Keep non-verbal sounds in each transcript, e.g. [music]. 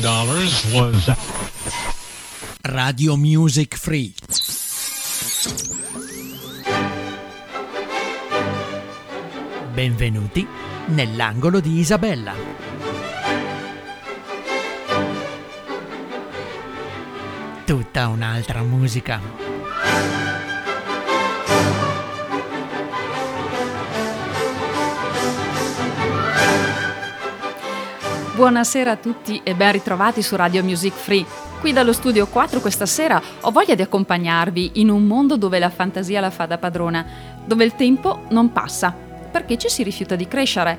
dollars was Radio Music Free. Benvenuti nell'angolo di Isabella. Tutta un'altra musica. Buonasera a tutti e ben ritrovati su Radio Music Free. Qui dallo studio 4 questa sera ho voglia di accompagnarvi in un mondo dove la fantasia la fa da padrona, dove il tempo non passa, perché ci si rifiuta di crescere.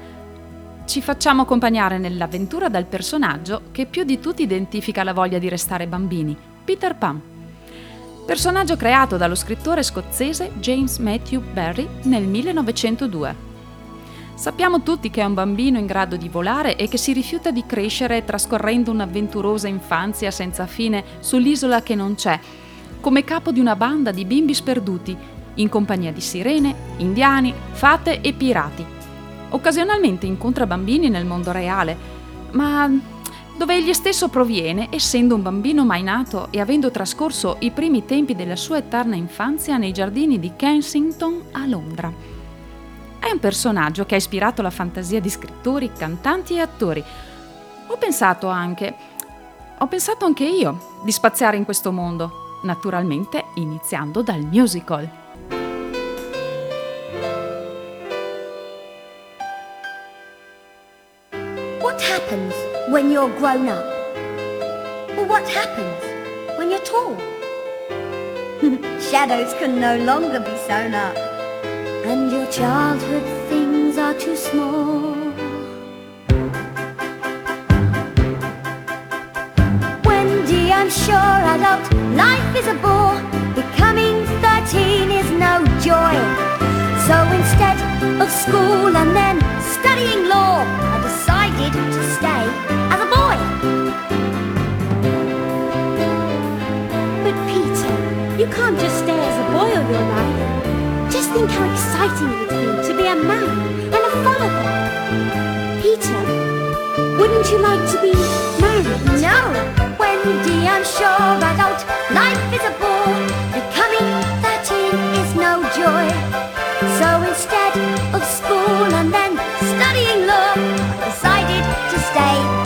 Ci facciamo accompagnare nell'avventura dal personaggio che più di tutti identifica la voglia di restare bambini, Peter Pan. Personaggio creato dallo scrittore scozzese James Matthew Barry nel 1902. Sappiamo tutti che è un bambino in grado di volare e che si rifiuta di crescere trascorrendo un'avventurosa infanzia senza fine sull'isola che non c'è, come capo di una banda di bimbi sperduti, in compagnia di sirene, indiani, fate e pirati. Occasionalmente incontra bambini nel mondo reale, ma dove egli stesso proviene, essendo un bambino mai nato e avendo trascorso i primi tempi della sua eterna infanzia nei giardini di Kensington a Londra. È un personaggio che ha ispirato la fantasia di scrittori, cantanti e attori. Ho pensato anche, ho pensato anche io di spaziare in questo mondo, naturalmente iniziando dal musical. What happens when you're grown up? Or what happens when you're tall? [laughs] Shadows can no longer be sewn up and your childhood things are too small. Wendy, I'm sure I loved life is a bore. Becoming 13 is no joy. So instead of school and then studying law, I decided to stay as a boy. But Peter, you can't just stay as a boy all your life think how exciting it would be to be a man and a father. Peter, wouldn't you like to be married? No, Wendy, I'm sure adult life is a bore. Becoming 13 is no joy. So instead of school and then studying law, I decided to stay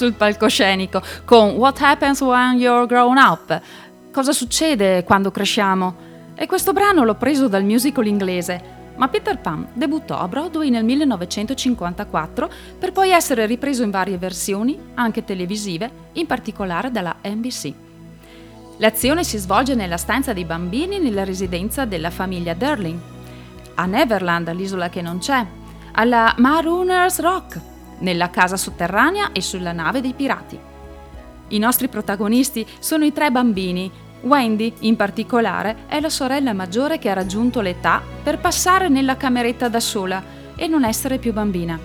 sul palcoscenico con What Happens When You're Grown Up. Cosa succede quando cresciamo? E questo brano l'ho preso dal musical inglese, ma Peter Pan debuttò a Broadway nel 1954 per poi essere ripreso in varie versioni, anche televisive, in particolare dalla NBC. L'azione si svolge nella stanza dei bambini nella residenza della famiglia Durling, a Neverland, l'isola che non c'è, alla Marooners Rock, nella casa sotterranea e sulla nave dei pirati. I nostri protagonisti sono i tre bambini. Wendy, in particolare, è la sorella maggiore che ha raggiunto l'età per passare nella cameretta da sola e non essere più bambina,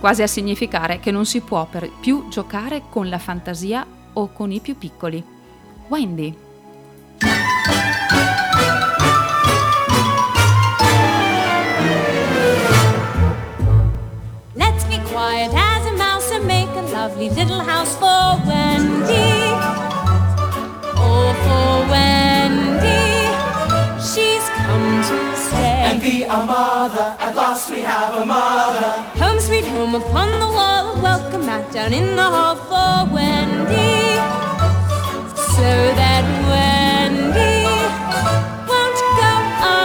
quasi a significare che non si può più giocare con la fantasia o con i più piccoli. Wendy. Down in the hall for Wendy. So that Wendy won't go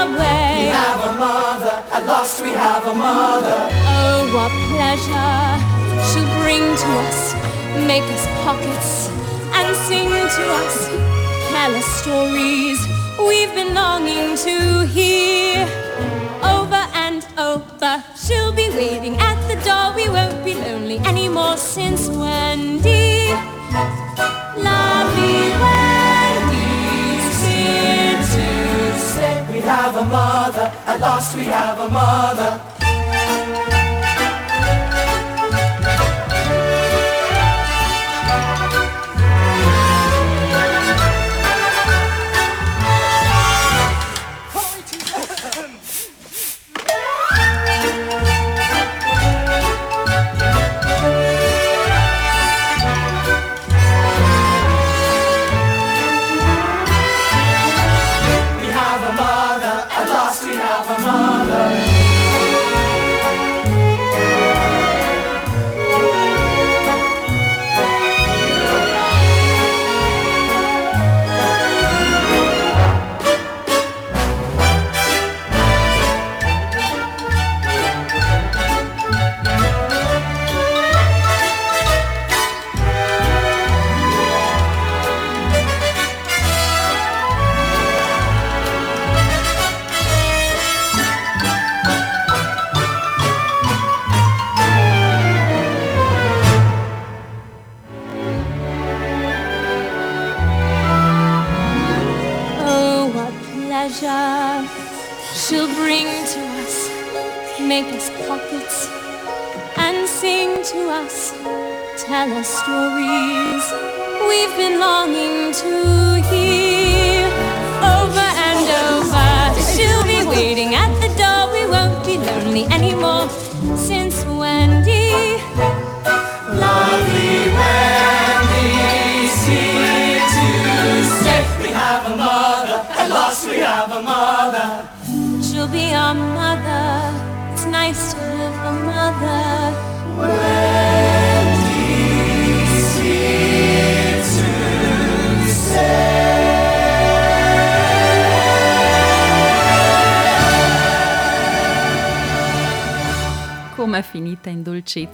away. We have a mother. At last we have a mother. Oh, what pleasure she'll bring to us, make us pockets and sing to us, tell us stories we've been longing to hear. Over she'll be waiting at the door. We won't be lonely anymore since Wendy, lovely Wendy's here to stay. We have a mother. At last we have a mother.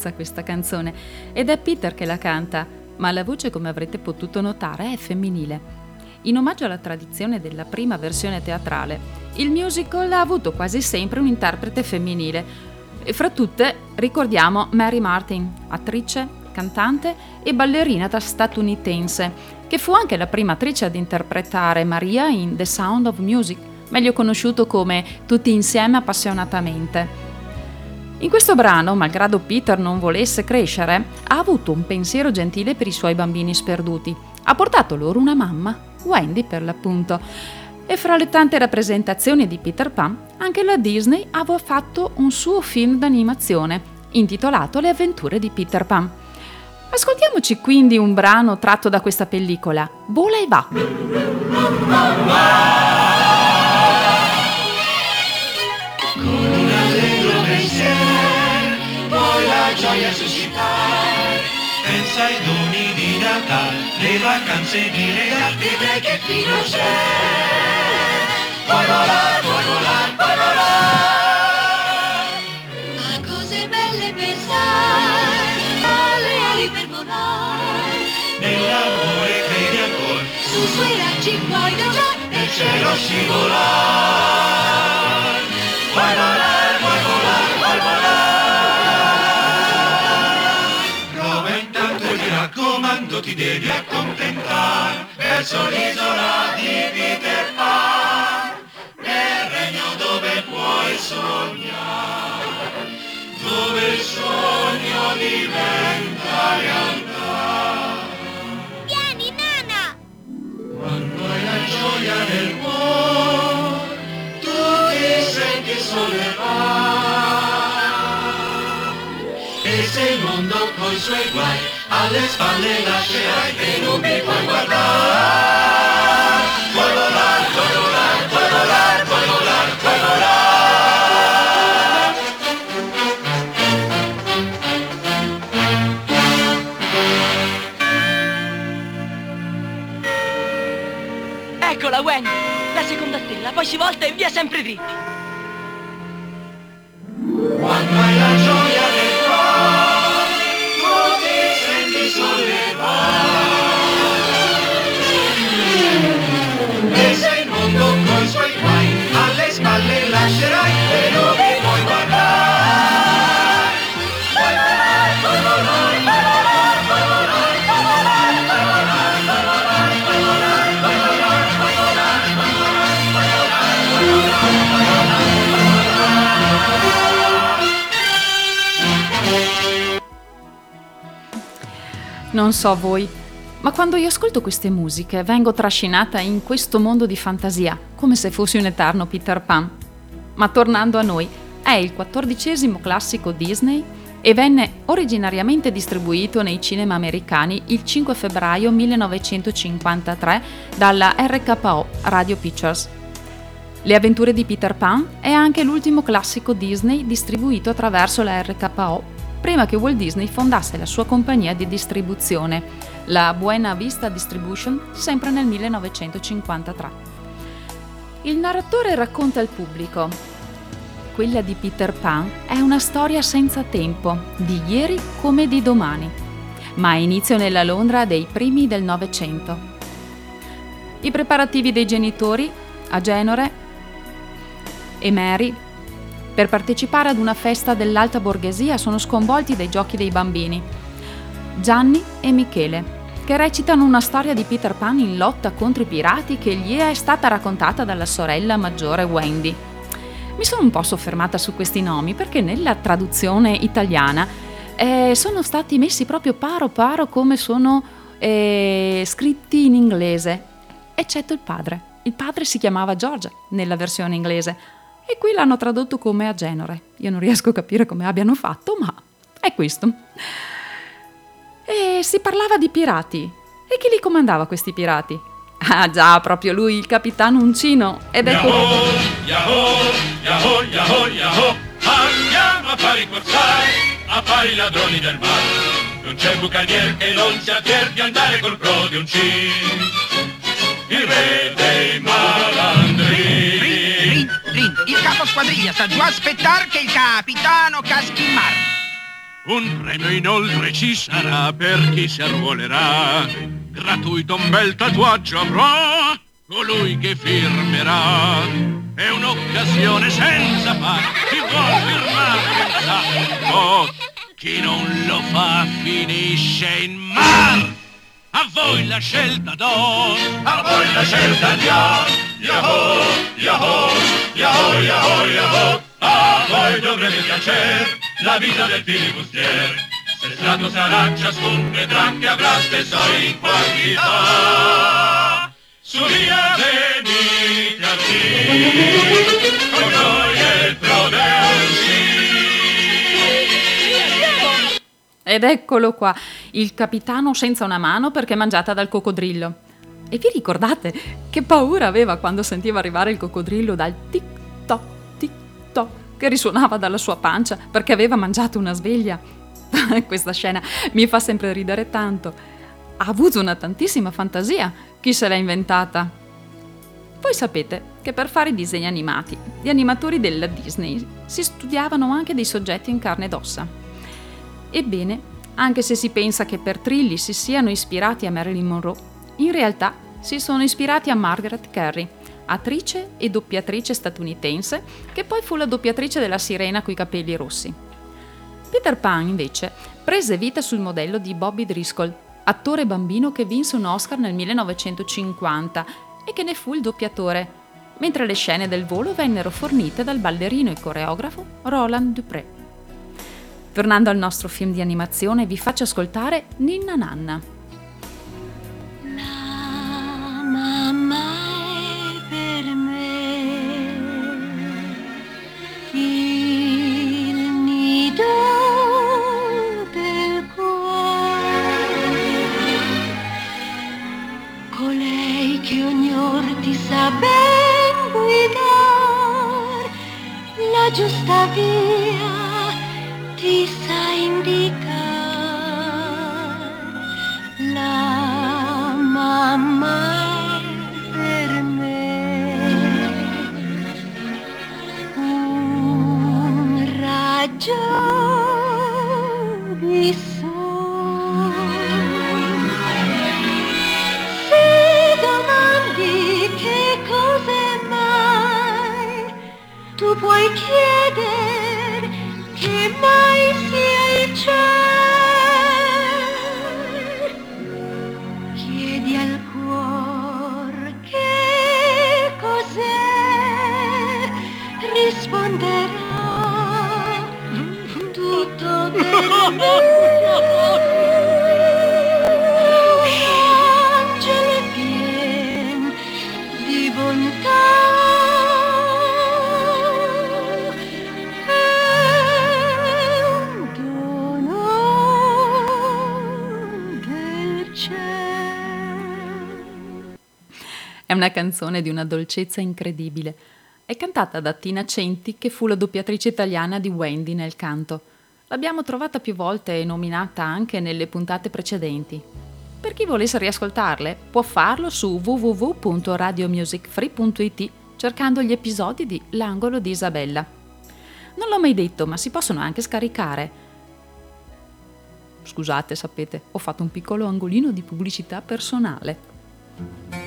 Dolcezza questa canzone ed è Peter che la canta, ma la voce come avrete potuto notare è femminile. In omaggio alla tradizione della prima versione teatrale, il musical ha avuto quasi sempre un interprete femminile e fra tutte ricordiamo Mary Martin, attrice, cantante e ballerina statunitense, che fu anche la prima attrice ad interpretare Maria in The Sound of Music, meglio conosciuto come Tutti insieme appassionatamente. In questo brano, malgrado Peter non volesse crescere, ha avuto un pensiero gentile per i suoi bambini sperduti. Ha portato loro una mamma, Wendy per l'appunto. E fra le tante rappresentazioni di Peter Pan, anche la Disney aveva fatto un suo film d'animazione, intitolato Le avventure di Peter Pan. Ascoltiamoci quindi un brano tratto da questa pellicola, Vola e va. Pensa ai doni di Natale, le vacanze di regali, vedrai che fino c'è. Puoi volare, puoi volare, puoi volare. A cose belle pensare, alle ali per volare, Nell'amore credi ancora, su suoi raggi puoi viaggiare, nel cielo scivolare. Puoi volare, raccomando ti devi accontentare verso l'isola di Peter Pan, nel regno dove puoi sognare, dove il sogno diventa realtà. Vieni, nana! Quando hai la gioia nel cuore, tu ti senti sollevato. i suoi guai, alle spalle lascerai che non mi puoi guardare. Puoi volare, puoi volare, puoi volare, puoi volare, puoi volare. Eccola Wendy, la seconda stella, poi si volta e via sempre dritti. Quando hai ragione Non so voi, ma quando io ascolto queste musiche vengo trascinata in questo mondo di fantasia, come se fossi un eterno Peter Pan. Ma tornando a noi, è il quattordicesimo classico Disney e venne originariamente distribuito nei cinema americani il 5 febbraio 1953 dalla RKO Radio Pictures. Le avventure di Peter Pan è anche l'ultimo classico Disney distribuito attraverso la RKO prima che Walt Disney fondasse la sua compagnia di distribuzione, la Buena Vista Distribution, sempre nel 1953. Il narratore racconta al pubblico. Quella di Peter Pan è una storia senza tempo, di ieri come di domani, ma ha inizio nella Londra dei primi del Novecento. I preparativi dei genitori, a Genore e Mary, per partecipare ad una festa dell'alta borghesia sono sconvolti dai giochi dei bambini. Gianni e Michele, che recitano una storia di Peter Pan in lotta contro i pirati che gli è stata raccontata dalla sorella maggiore Wendy. Mi sono un po' soffermata su questi nomi perché nella traduzione italiana eh, sono stati messi proprio paro paro come sono eh, scritti in inglese, eccetto il padre. Il padre si chiamava George nella versione inglese, e qui l'hanno tradotto come a Genore. Io non riesco a capire come abbiano fatto, ma è questo. E si parlava di pirati. E chi li comandava questi pirati? Ah già, proprio lui, il capitano Uncino. Ed ecco... Yahoo, yahoo, yahoo, yahoo. Andiamo a fare i corsari, a fare i ladroni del mare. Non c'è bucanier che non sia fier di andare col pro di un C. Il re dei malandrini. Il capo squadriglia sta giù a aspettare che il capitano caschi in mare. Un premio inoltre ci sarà per chi si arruolerà. Gratuito un bel tatuaggio avrà colui che firmerà. È un'occasione senza par. Chi vuol firmare ben sa. Oh, chi non lo fa finisce in mar. A voi la scelta do, a voi la scelta diamo. Yahoo, yahoo, yahoo, yahoo, yahoo. A voi dovrebbe piacere la vita del filibustier. Se stato sarà ciascun vedrà che avrà stesso in quantità. Su via venite a con noi è il pro del sì. Ed eccolo qua, il capitano senza una mano perché mangiata dal coccodrillo. E vi ricordate che paura aveva quando sentiva arrivare il coccodrillo dal tic-toc, tic-toc che risuonava dalla sua pancia perché aveva mangiato una sveglia? [laughs] Questa scena mi fa sempre ridere tanto. Ha avuto una tantissima fantasia, chi se l'ha inventata? Voi sapete che per fare i disegni animati, gli animatori della Disney si studiavano anche dei soggetti in carne ed ossa. Ebbene, anche se si pensa che per Trilli si siano ispirati a Marilyn Monroe, in realtà si sono ispirati a Margaret Carey, attrice e doppiatrice statunitense, che poi fu la doppiatrice della sirena coi capelli rossi. Peter Pan, invece, prese vita sul modello di Bobby Driscoll, attore bambino che vinse un Oscar nel 1950 e che ne fu il doppiatore, mentre le scene del volo vennero fornite dal ballerino e coreografo Roland Dupré. Tornando al nostro film di animazione, vi faccio ascoltare Ninna Nanna. Una canzone di una dolcezza incredibile. È cantata da Tina Centi, che fu la doppiatrice italiana di Wendy nel canto. L'abbiamo trovata più volte e nominata anche nelle puntate precedenti. Per chi volesse riascoltarle, può farlo su www.radiomusicfree.it cercando gli episodi di L'angolo di Isabella. Non l'ho mai detto, ma si possono anche scaricare. Scusate, sapete, ho fatto un piccolo angolino di pubblicità personale.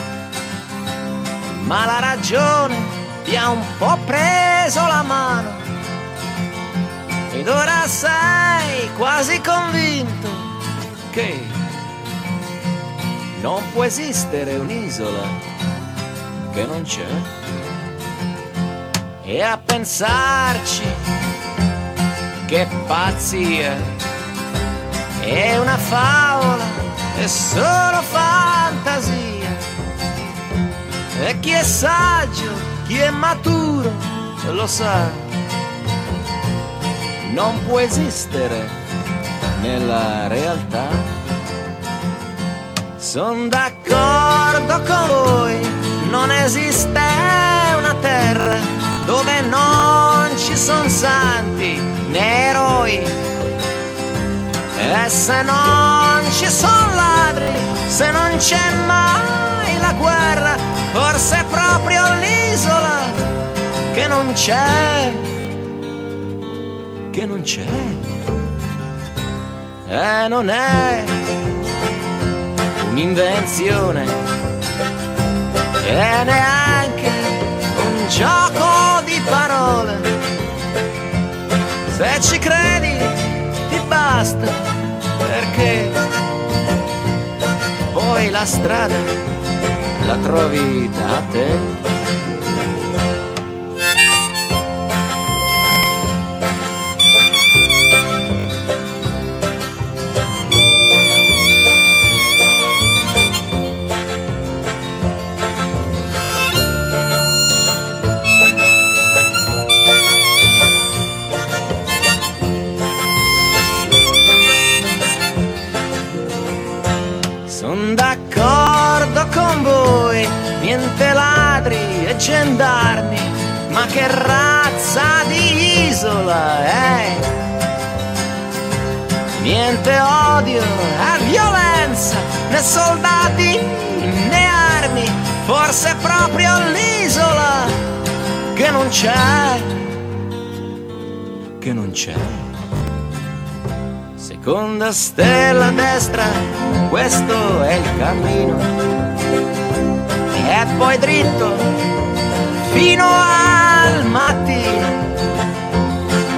ma la ragione ti ha un po' preso la mano. Ed ora sei quasi convinto che non può esistere un'isola che non c'è. E a pensarci che pazzia. È una favola è solo fantasia chi è saggio, chi è maturo, lo sa. Non può esistere nella realtà. Sono d'accordo con voi, non esiste una terra dove non ci sono santi né eroi. E se non ci sono ladri, se non c'è mai la guerra, forse è proprio l'isola che non c'è, che non c'è. E non è un'invenzione e neanche un gioco di parole. Se ci credi ti basta perché poi la strada la trovi da te. Gendarmi, ma che razza di isola è? Niente odio e violenza, né soldati né armi, forse proprio l'isola che non c'è, che non c'è. Seconda stella a destra, questo è il cammino. E poi dritto fino al mattino.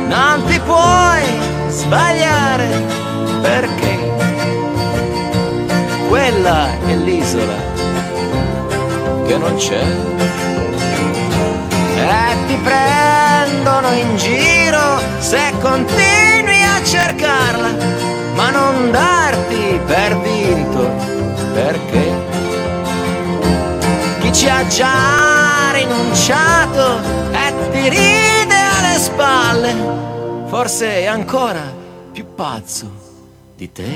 Non ti puoi sbagliare perché quella è l'isola che non c'è. E ti prendono in giro se continui a cercarla, ma non darti per vinto, perché chi ci ha già rinunciato e ti ride alle spalle, forse è ancora più pazzo di te.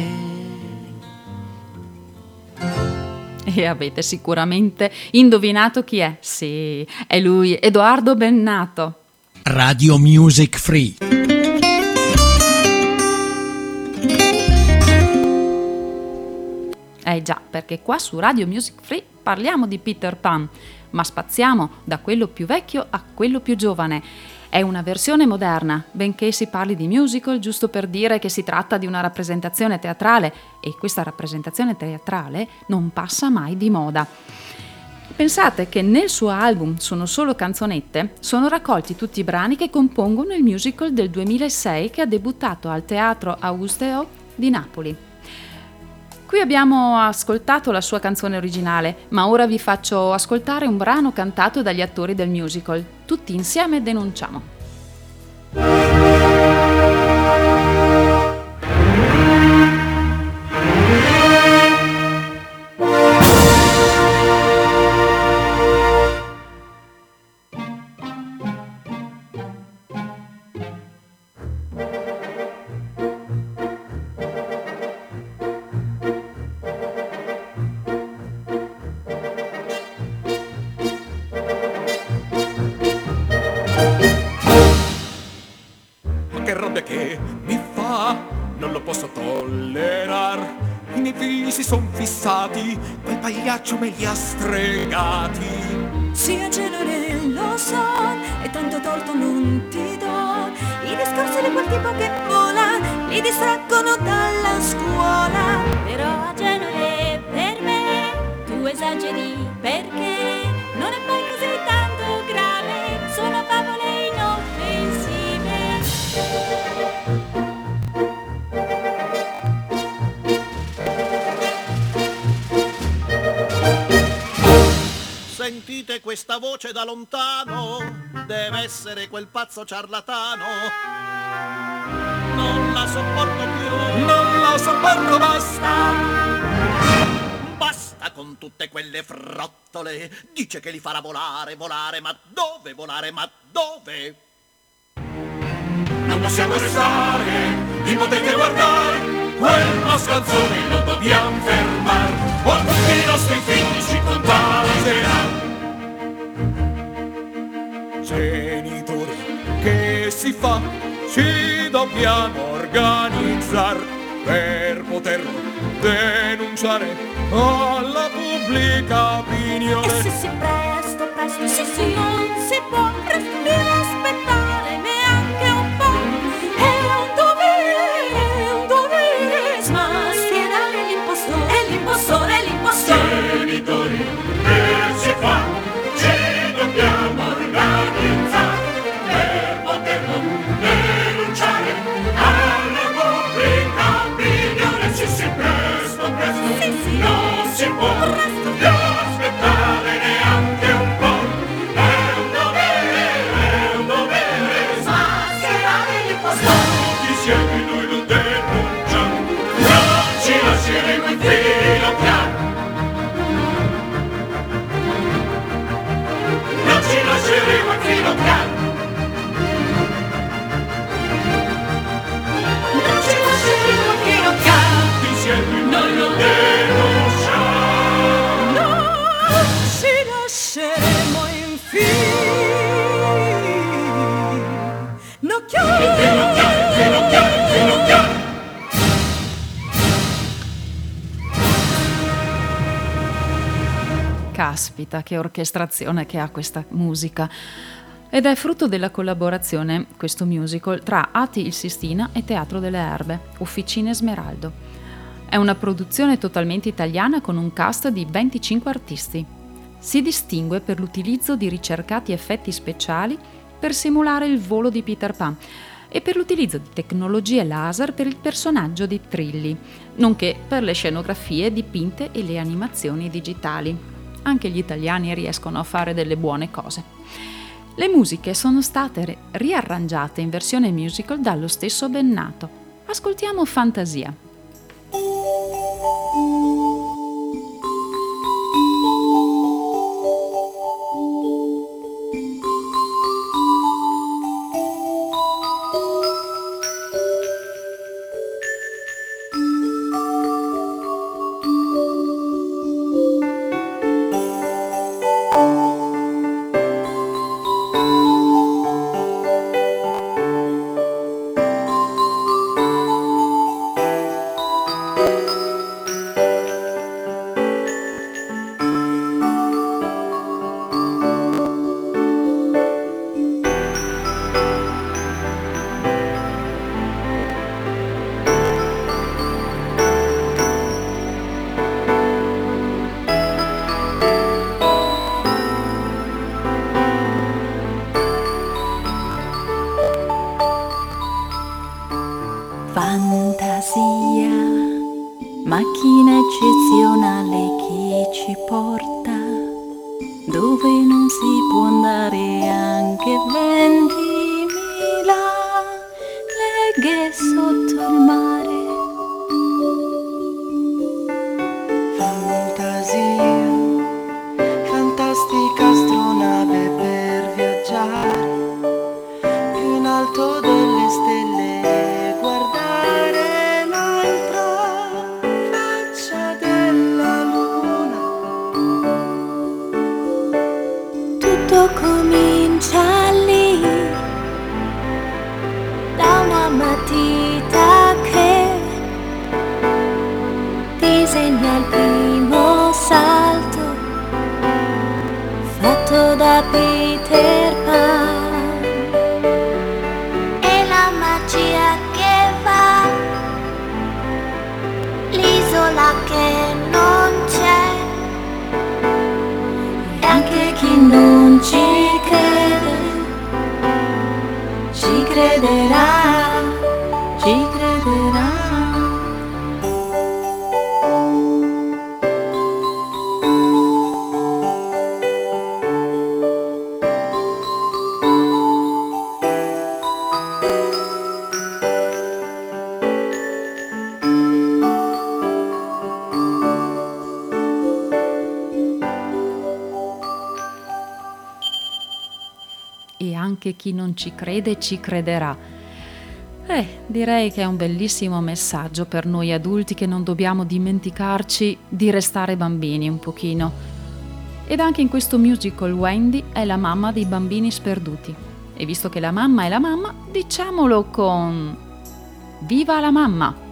E avete sicuramente indovinato chi è. Sì, è lui, Edoardo Bennato. Radio Music Free. Eh già, perché qua su Radio Music Free parliamo di Peter Pan, ma spaziamo da quello più vecchio a quello più giovane. È una versione moderna, benché si parli di musical, giusto per dire che si tratta di una rappresentazione teatrale e questa rappresentazione teatrale non passa mai di moda. Pensate che nel suo album Sono solo canzonette sono raccolti tutti i brani che compongono il musical del 2006 che ha debuttato al Teatro Augusteo di Napoli. Qui abbiamo ascoltato la sua canzone originale, ma ora vi faccio ascoltare un brano cantato dagli attori del musical. Tutti insieme denunciamo. Romelias da lontano, deve essere quel pazzo ciarlatano. Non la sopporto più, Non la sopporto, basta! basta con tutte quelle frottole. Dice che li farà volare, volare, ma dove volare, ma dove? Non possiamo restare, vi potete guardare, quel mascalzone lo dobbiamo fermare, o tutti i nostri figli ci contagerà. Genitori, che si fa? Ci dobbiamo organizzare per poterlo denunciare alla pubblica opinione. E se si presto, presto, sì, sì, non si può presto aspettare non Caspita, che orchestrazione che ha questa musica. Ed è frutto della collaborazione, questo musical, tra Ati il Sistina e Teatro delle Erbe, Officine Smeraldo. È una produzione totalmente italiana con un cast di 25 artisti. Si distingue per l'utilizzo di ricercati effetti speciali per simulare il volo di Peter Pan e per l'utilizzo di tecnologie laser per il personaggio di Trilli, nonché per le scenografie dipinte e le animazioni digitali. Anche gli italiani riescono a fare delle buone cose. Le musiche sono state riarrangiate in versione musical dallo stesso Bennato. Ascoltiamo Fantasia. fantasia, macchina eccezionale che ci porta dove non si può andare anche venti. E anche chi non ci crede ci crederà. Eh, direi che è un bellissimo messaggio per noi adulti che non dobbiamo dimenticarci di restare bambini un pochino. Ed anche in questo musical Wendy è la mamma dei bambini sperduti. E visto che la mamma è la mamma, diciamolo con Viva la mamma!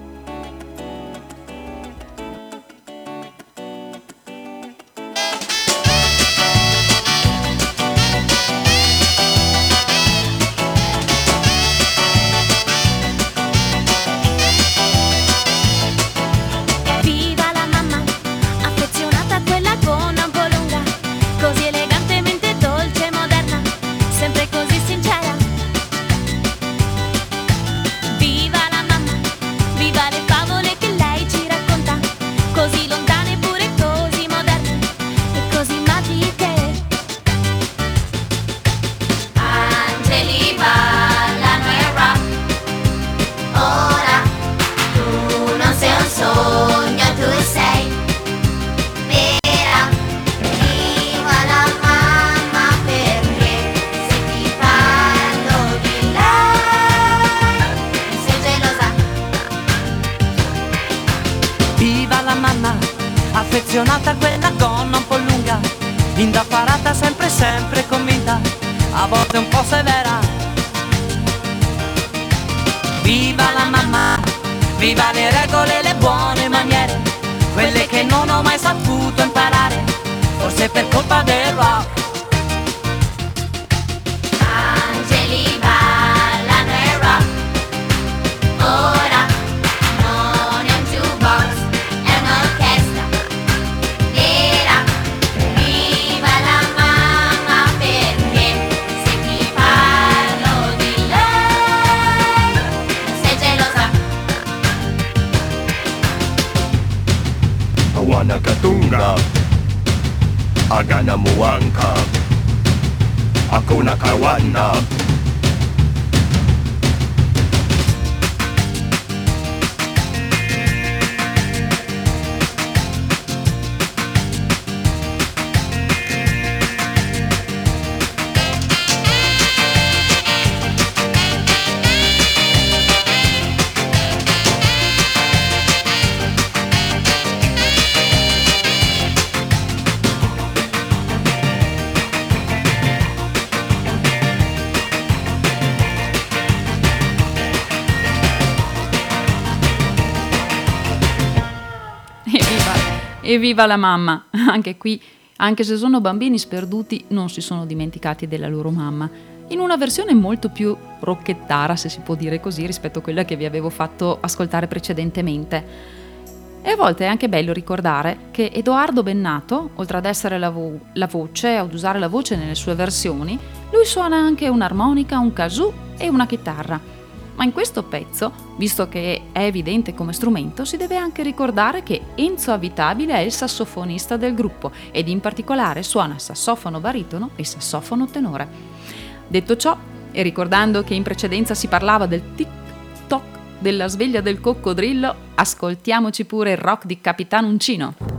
Evviva la mamma! [laughs] Anche qui, anche se sono bambini sperduti, non si sono dimenticati della loro mamma. In una versione molto più rocchettara, se si può dire così, rispetto a quella che vi avevo fatto ascoltare precedentemente. E a volte è anche bello ricordare che Edoardo Bennato, oltre ad essere la, vo- la voce, ad usare la voce nelle sue versioni, lui suona anche un'armonica, un kazoo e una chitarra. Ma in questo pezzo, visto che è evidente come strumento, si deve anche ricordare che Enzo Avitabile è il sassofonista del gruppo ed in particolare suona sassofono baritono e sassofono tenore. Detto ciò, e ricordando che in precedenza si parlava del tic-toc della sveglia del coccodrillo, ascoltiamoci pure il rock di Capitan Uncino.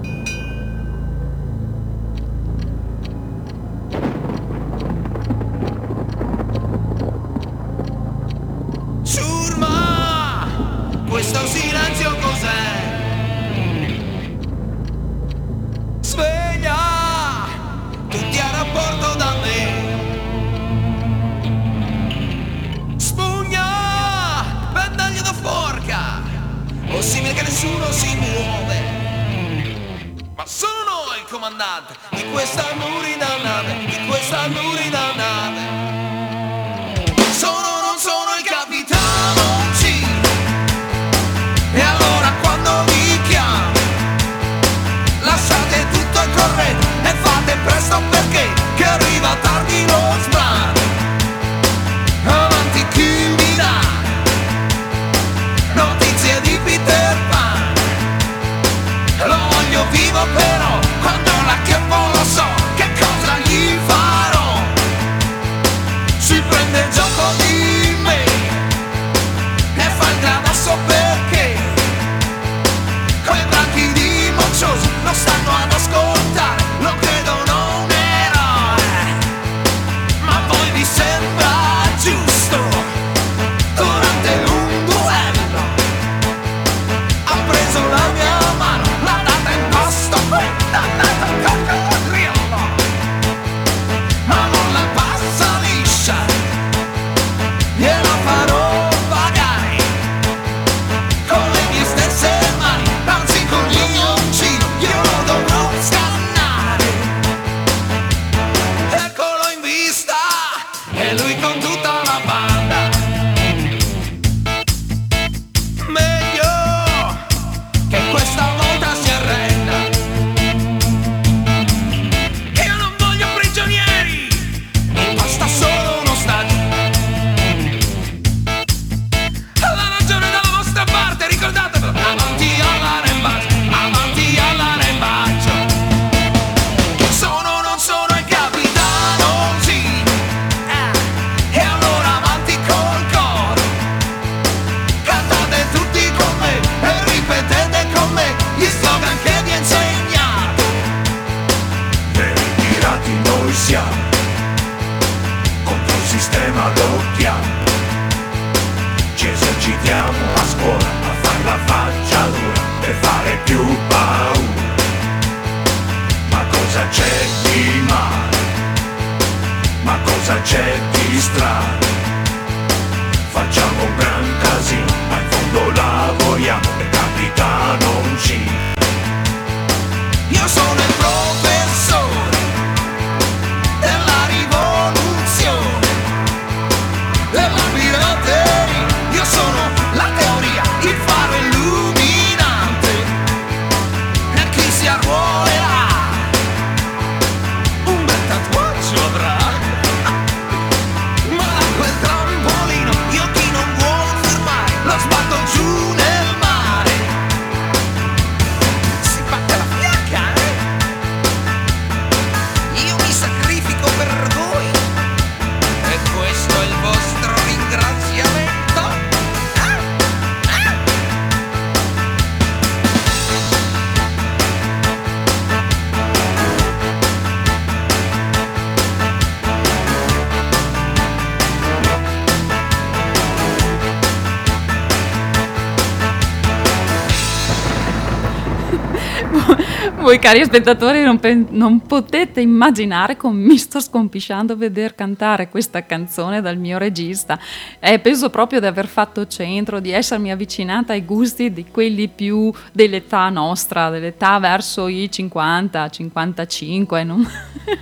Cari spettatori non, pen- non potete immaginare come mi sto scompisciando veder cantare questa canzone dal mio regista. Eh, penso proprio di aver fatto centro, di essermi avvicinata ai gusti di quelli più dell'età nostra, dell'età verso i 50, 55. Non...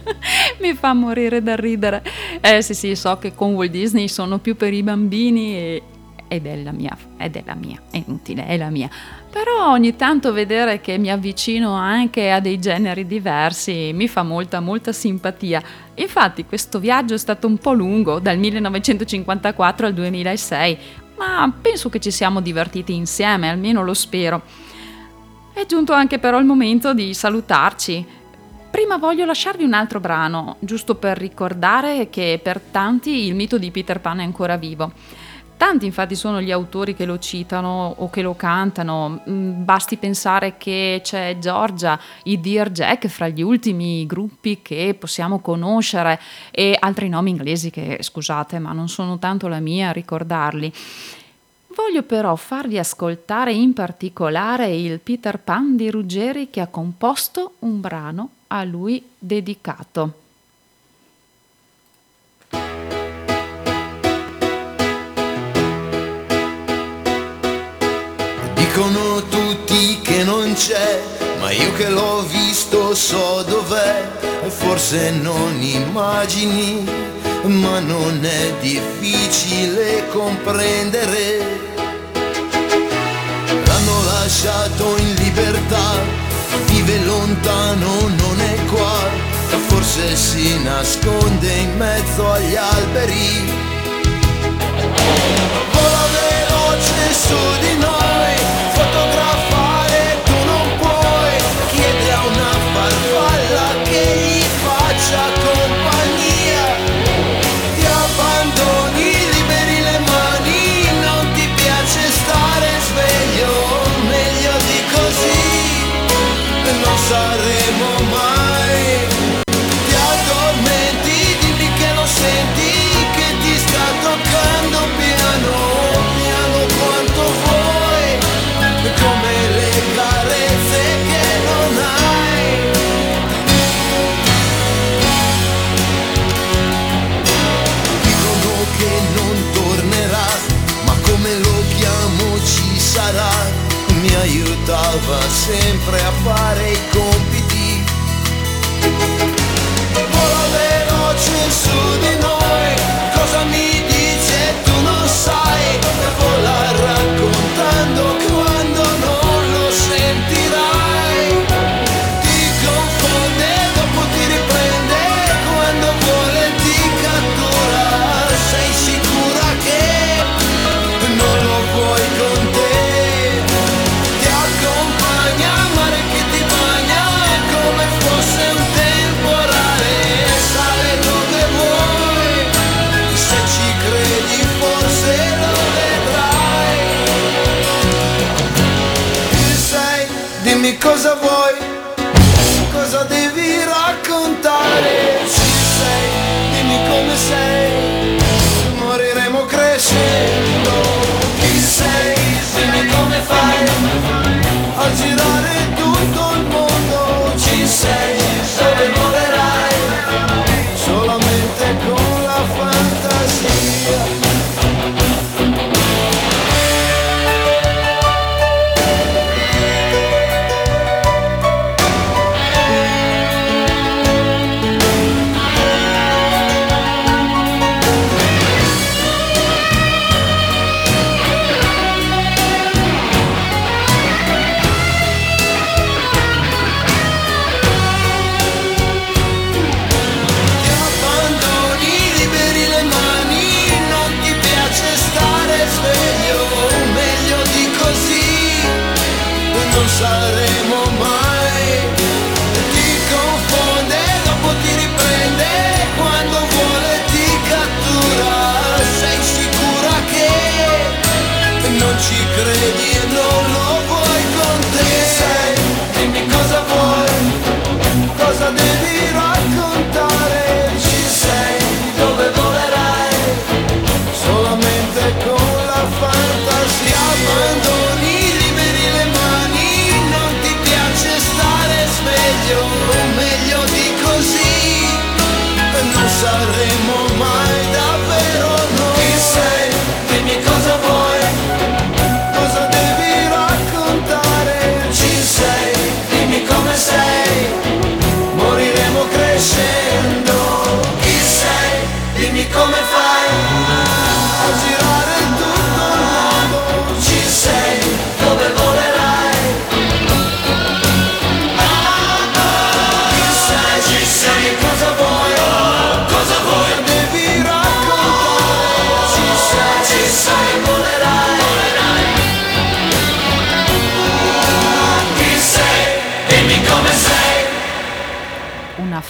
[laughs] mi fa morire da ridere. Eh sì sì, so che con Walt Disney sono più per i bambini e, ed è la mia, ed è la mia, è inutile, è la mia. Però ogni tanto vedere che mi avvicino anche a dei generi diversi mi fa molta molta simpatia. Infatti questo viaggio è stato un po' lungo, dal 1954 al 2006, ma penso che ci siamo divertiti insieme, almeno lo spero. È giunto anche però il momento di salutarci. Prima voglio lasciarvi un altro brano, giusto per ricordare che per tanti il mito di Peter Pan è ancora vivo. Tanti infatti sono gli autori che lo citano o che lo cantano, Mm, basti pensare che c'è Georgia, i Dear Jack fra gli ultimi gruppi che possiamo conoscere e altri nomi inglesi che scusate ma non sono tanto la mia a ricordarli. Voglio però farvi ascoltare in particolare il Peter Pan di Ruggeri che ha composto un brano a lui dedicato. Dicono tutti che non c'è, ma io che l'ho visto so dov'è. Forse non immagini, ma non è difficile comprendere. L'hanno lasciato in libertà, vive lontano, non è qua. Forse si nasconde in mezzo agli alberi. Veloce su di noi, aiutava sempre a fare i compiti. Vola veloce su di noi, cosa mi dice tu non sai, vola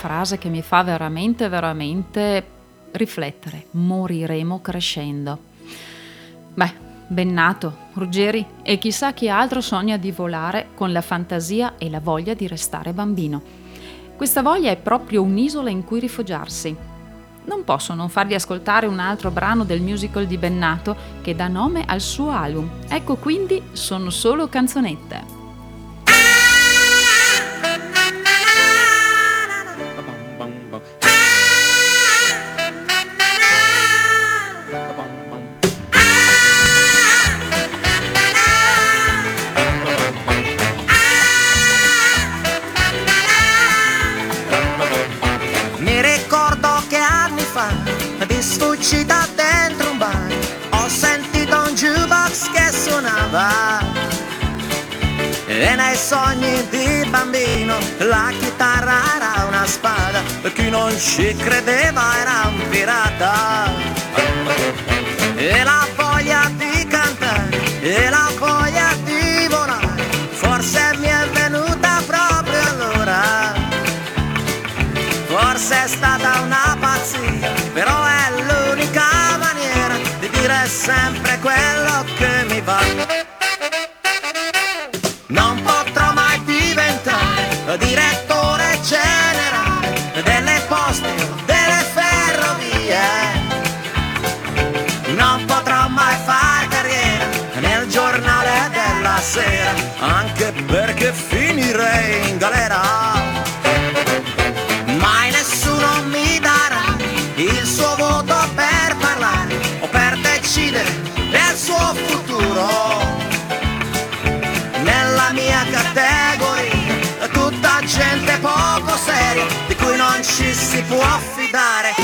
frase che mi fa veramente, veramente riflettere. Moriremo crescendo. Beh, Bennato, Ruggeri e chissà chi altro sogna di volare con la fantasia e la voglia di restare bambino. Questa voglia è proprio un'isola in cui rifugiarsi. Non posso non farvi ascoltare un altro brano del musical di Bennato che dà nome al suo album. Ecco quindi sono solo canzonette. Suonava. E nei sogni di bambino la chitarra era una spada, e chi non ci credeva era un pirata. E la voglia di cantare, e la voglia di volare, forse mi è venuta proprio allora. Forse è stata una pazzia, però è l'unica maniera di dire sempre Non potrò mai diventare direttore seria di cui non ci si può fidare.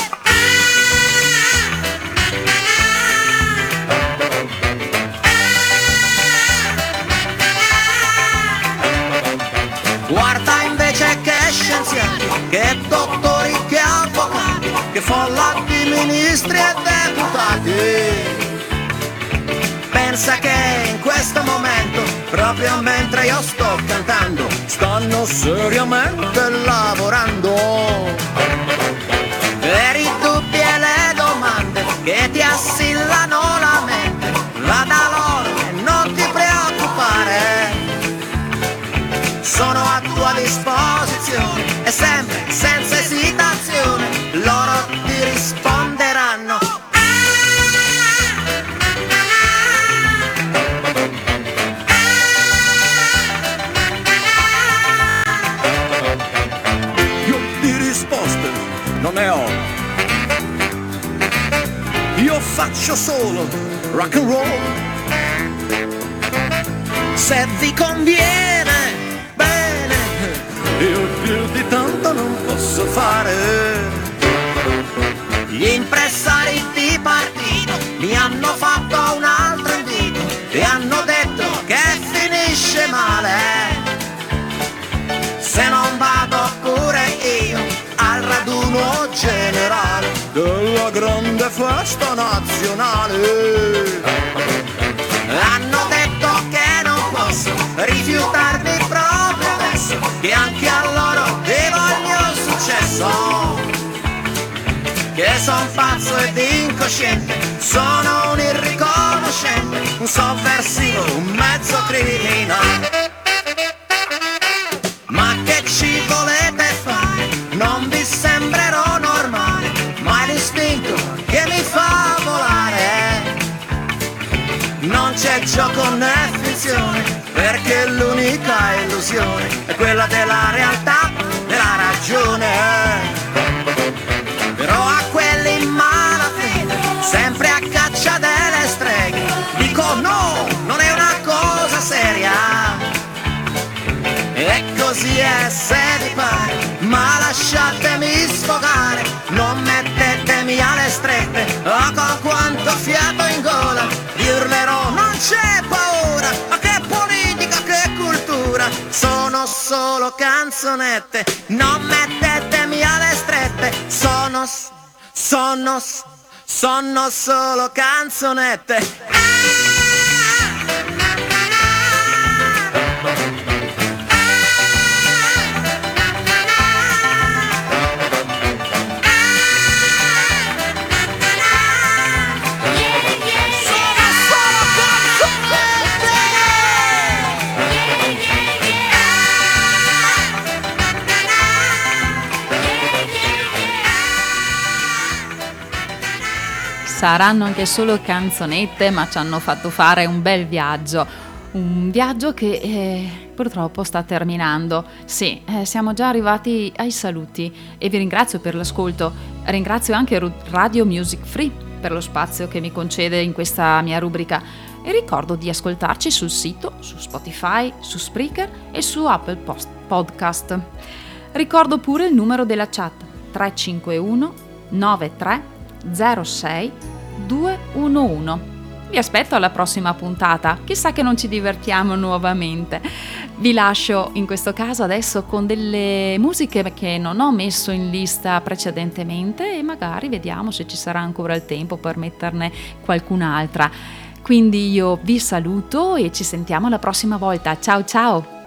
Guarda invece che scienziati, che dottori, che avvocati, che folla di ministri e deputati. Pensa che in questo momento, proprio mentre io sto cantando, stanno seriamente lavorando. Per i dubbi e le domande che ti assillano la mente, va da loro e non ti preoccupare sono a tua disposizione e sempre senza Io faccio solo rock and roll. Se vi conviene, bene, Io più di tanto non posso fare. gli impresari di partito mi hanno fatto un altro invito e hanno detto che finisce male. Se non raduno generale Della grande festa nazionale. Hanno detto che non posso rifiutarmi proprio adesso, che anche a loro devo il mio successo. Che son pazzo ed incosciente, sono un irriconoscente, un sovversivo, un mezzo criminale. Ma che ci volete Gioco né finzione, perché l'unica illusione è quella della realtà, della ragione. Però a quelli in malafede, sempre a caccia delle streghe, dico no, non è una cosa seria. E così è se vi pare, ma lasciatemi sfogare, non mettetemi alle strette, o con quanto fiato sono solo canzonette, non mettetemi alle strette, sono, sono, sono solo canzonette. Saranno anche solo canzonette, ma ci hanno fatto fare un bel viaggio. Un viaggio che eh, purtroppo sta terminando. Sì, eh, siamo già arrivati ai saluti e vi ringrazio per l'ascolto. Ringrazio anche Radio Music Free per lo spazio che mi concede in questa mia rubrica e ricordo di ascoltarci sul sito, su Spotify, su Spreaker e su Apple Post- Podcast. Ricordo pure il numero della chat 351 93 06 211. Vi aspetto alla prossima puntata, chissà che non ci divertiamo nuovamente. Vi lascio in questo caso adesso con delle musiche che non ho messo in lista precedentemente e magari vediamo se ci sarà ancora il tempo per metterne qualcun'altra. Quindi io vi saluto e ci sentiamo la prossima volta. Ciao ciao!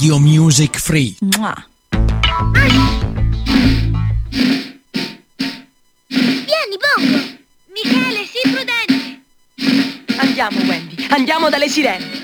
Radio Music Free. Vieni, Bongo! Michele, sii prudente! Andiamo, Wendy, andiamo dalle sirene.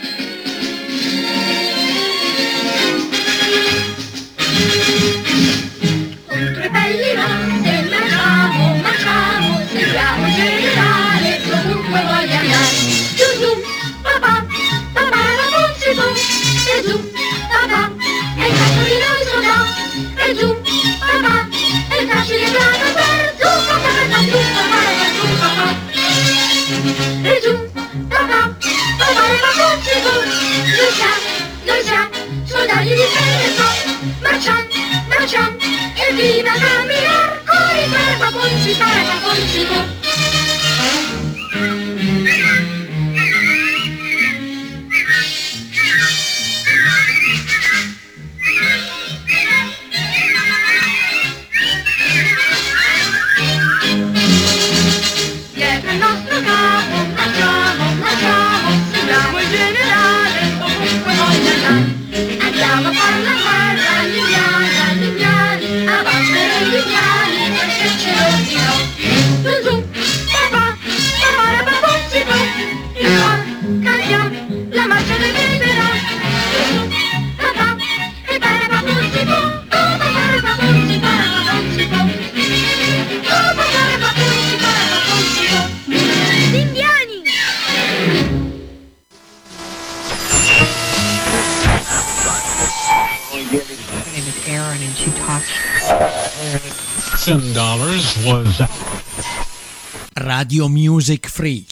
Radio Music Free.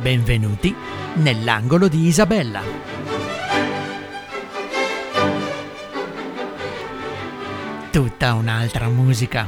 Benvenuti nell'angolo di Isabella. Tutta un'altra musica.